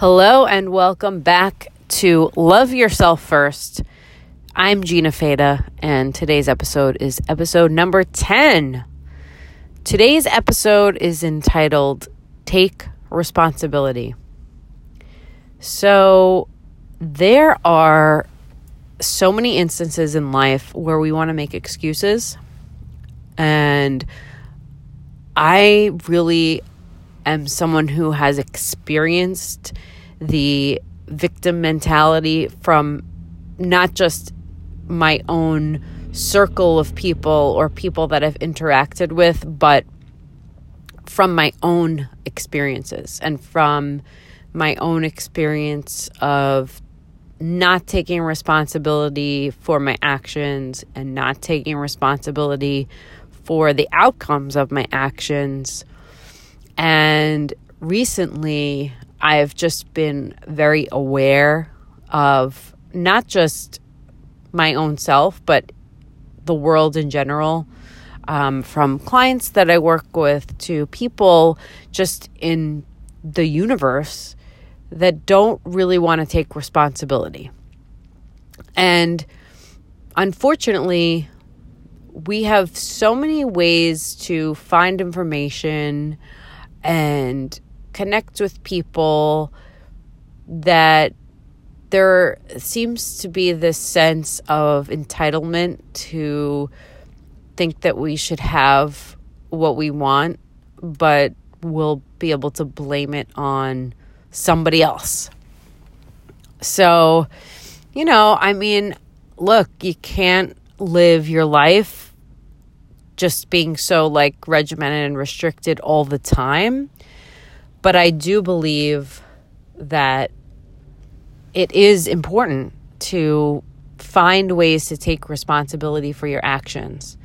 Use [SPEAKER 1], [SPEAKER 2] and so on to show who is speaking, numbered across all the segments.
[SPEAKER 1] Hello and welcome back to Love Yourself First. I'm Gina Feda, and today's episode is episode number 10. Today's episode is entitled Take Responsibility. So, there are so many instances in life where we want to make excuses, and I really am someone who has experienced the victim mentality from not just my own circle of people or people that I've interacted with, but from my own experiences and from my own experience of not taking responsibility for my actions and not taking responsibility for the outcomes of my actions. And recently, I've just been very aware of not just my own self, but the world in general. Um, from clients that I work with to people just in the universe that don't really want to take responsibility. And unfortunately, we have so many ways to find information and connect with people that there seems to be this sense of entitlement to think that we should have what we want, but we'll be able to blame it on somebody else. So, you know, I mean, look, you can't live your life just being so like regimented and restricted all the time. But I do believe that it is important to find ways to take responsibility for your actions.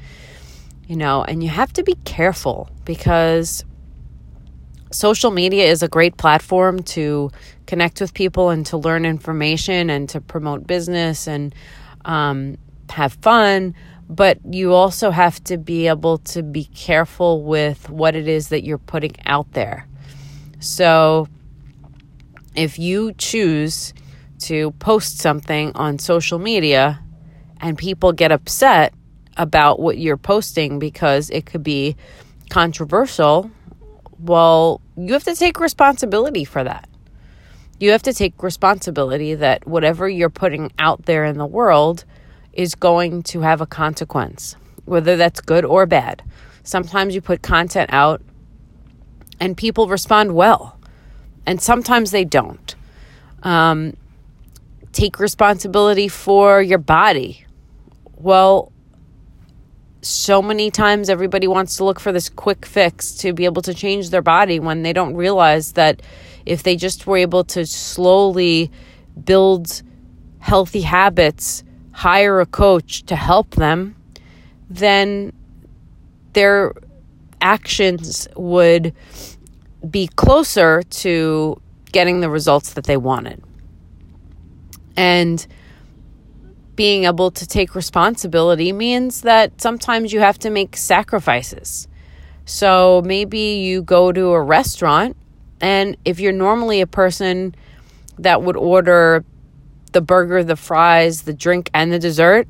[SPEAKER 1] You know, and you have to be careful because social media is a great platform to connect with people and to learn information and to promote business and um, have fun. But you also have to be able to be careful with what it is that you're putting out there. So if you choose to post something on social media and people get upset about what you're posting because it could be controversial, well, you have to take responsibility for that. You have to take responsibility that whatever you're putting out there in the world is going to have a consequence, whether that's good or bad. Sometimes you put content out and people respond well, and sometimes they don't. Um, take responsibility for your body. Well, so many times everybody wants to look for this quick fix to be able to change their body when they don't realize that if they just were able to slowly build healthy habits, hire a coach to help them, then their actions would be closer to getting the results that they wanted. And being able to take responsibility means that sometimes you have to make sacrifices. So maybe you go to a restaurant, and if you're normally a person that would order the burger, the fries, the drink, and the dessert,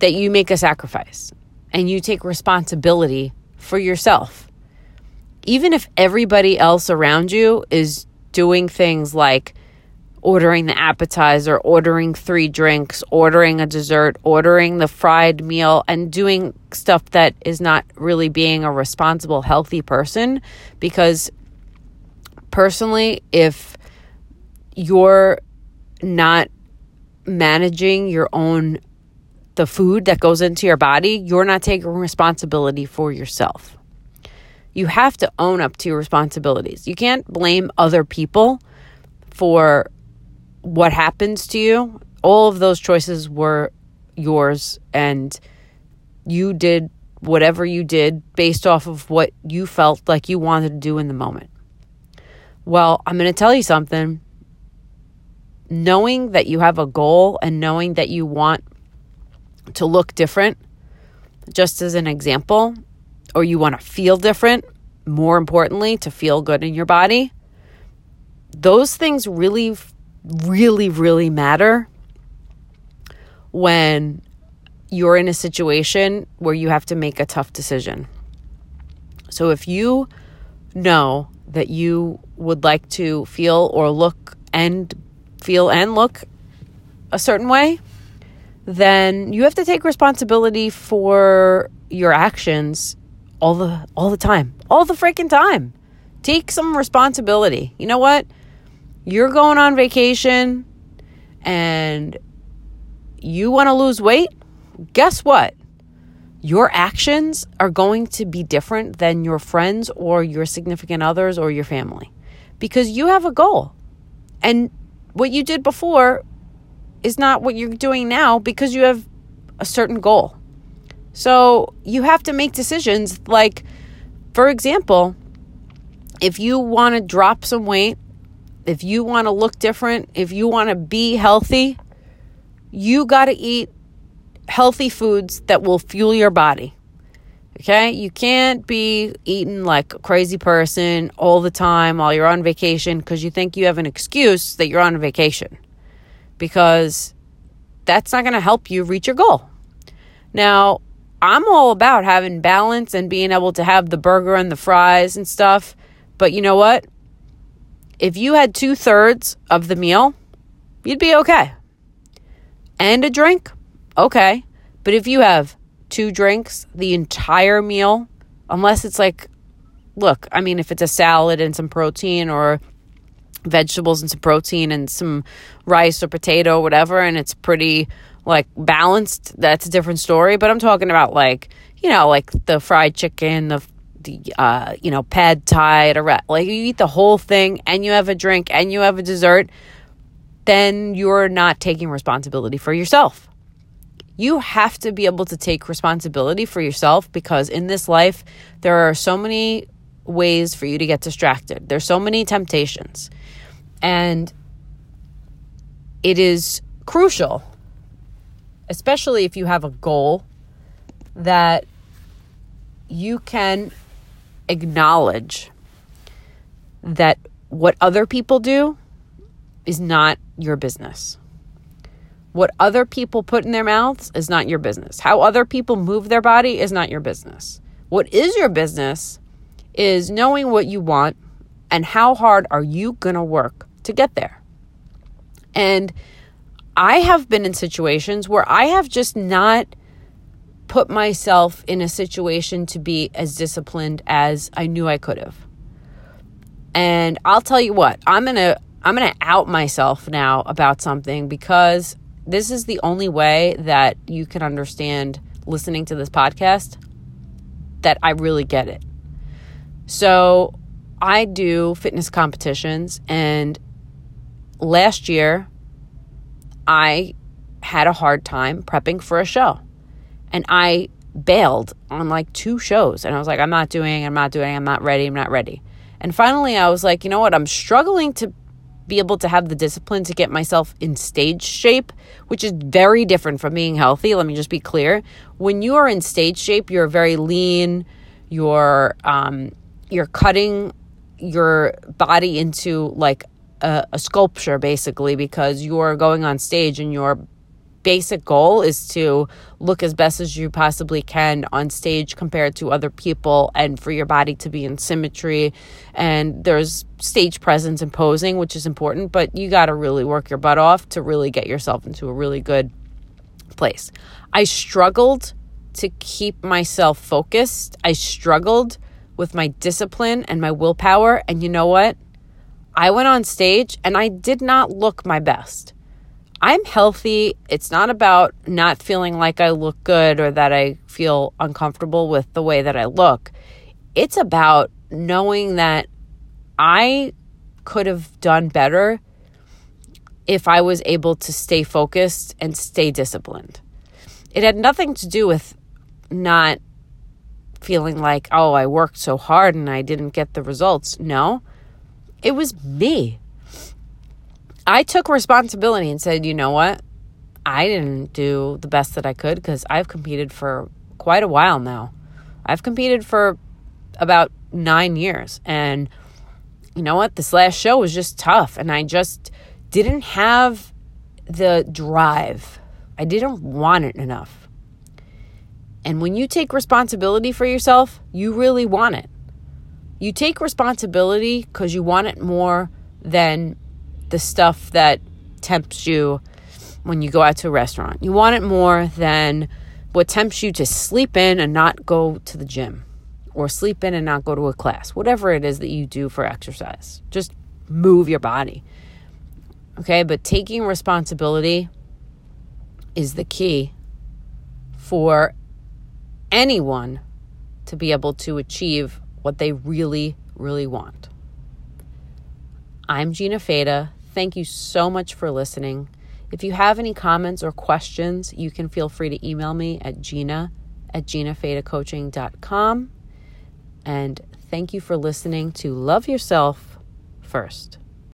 [SPEAKER 1] that you make a sacrifice and you take responsibility for yourself. Even if everybody else around you is doing things like ordering the appetizer, ordering three drinks, ordering a dessert, ordering the fried meal, and doing stuff that is not really being a responsible, healthy person. Because personally, if you're not managing your own the food that goes into your body, you're not taking responsibility for yourself. You have to own up to your responsibilities. You can't blame other people for what happens to you. All of those choices were yours, and you did whatever you did based off of what you felt like you wanted to do in the moment. Well, I'm going to tell you something. Knowing that you have a goal and knowing that you want to look different, just as an example, or you want to feel different, more importantly, to feel good in your body, those things really, really, really matter when you're in a situation where you have to make a tough decision. So if you know that you would like to feel or look and feel and look a certain way, then you have to take responsibility for your actions all the all the time. All the freaking time. Take some responsibility. You know what? You're going on vacation and you want to lose weight? Guess what? Your actions are going to be different than your friends or your significant others or your family because you have a goal. And what you did before is not what you're doing now because you have a certain goal. So you have to make decisions like, for example, if you want to drop some weight, if you want to look different, if you want to be healthy, you got to eat healthy foods that will fuel your body. Okay? You can't be eating like a crazy person all the time while you're on vacation because you think you have an excuse that you're on vacation. Because that's not going to help you reach your goal. Now, I'm all about having balance and being able to have the burger and the fries and stuff. But you know what? If you had two thirds of the meal, you'd be okay. And a drink, okay. But if you have two drinks the entire meal, unless it's like, look, I mean, if it's a salad and some protein or vegetables and some protein and some rice or potato or whatever, and it's pretty like balanced, that's a different story. But I'm talking about like, you know, like the fried chicken, the the uh, you know, pad thai a re- like you eat the whole thing and you have a drink and you have a dessert, then you're not taking responsibility for yourself. You have to be able to take responsibility for yourself because in this life there are so many ways for you to get distracted. There's so many temptations. And it is crucial especially if you have a goal that you can acknowledge that what other people do is not your business. What other people put in their mouths is not your business. How other people move their body is not your business. What is your business is knowing what you want and how hard are you going to work to get there. And I have been in situations where I have just not put myself in a situation to be as disciplined as I knew I could have. And I'll tell you what, I'm going to I'm going to out myself now about something because this is the only way that you can understand listening to this podcast that I really get it. So, I do fitness competitions and last year I had a hard time prepping for a show. And I bailed on like two shows. And I was like, I'm not doing, I'm not doing, I'm not ready, I'm not ready. And finally, I was like, you know what? I'm struggling to be able to have the discipline to get myself in stage shape, which is very different from being healthy. Let me just be clear. When you are in stage shape, you're very lean, you're um, you're cutting your body into like a, a sculpture basically because you're going on stage and your basic goal is to look as best as you possibly can on stage compared to other people and for your body to be in symmetry. And there's stage presence and posing which is important but you got to really work your butt off to really get yourself into a really good place. I struggled to keep myself focused. I struggled with my discipline and my willpower. And you know what? I went on stage and I did not look my best. I'm healthy. It's not about not feeling like I look good or that I feel uncomfortable with the way that I look. It's about knowing that I could have done better if I was able to stay focused and stay disciplined. It had nothing to do with not feeling like, oh, I worked so hard and I didn't get the results. No, it was me. I took responsibility and said, you know what? I didn't do the best that I could because I've competed for quite a while now. I've competed for about nine years. And, you know what, this last show was just tough and I just didn't have the drive. I didn't want it enough. And when you take responsibility for yourself, you really want it. You take responsibility because you want it more than the stuff that tempts you when you go out to a restaurant. You want it more than what tempts you to sleep in and not go to the gym or sleep in and not go to a class, whatever it is that you do for exercise. Just move your body. Okay, but taking responsibility is the key for anyone to be able to achieve what they really, really want. I'm Gina Feda. Thank you so much for listening. If you have any comments or questions, you can feel free to email me at gina at ginafedacoaching.com. And thank you for listening to Love Yourself First.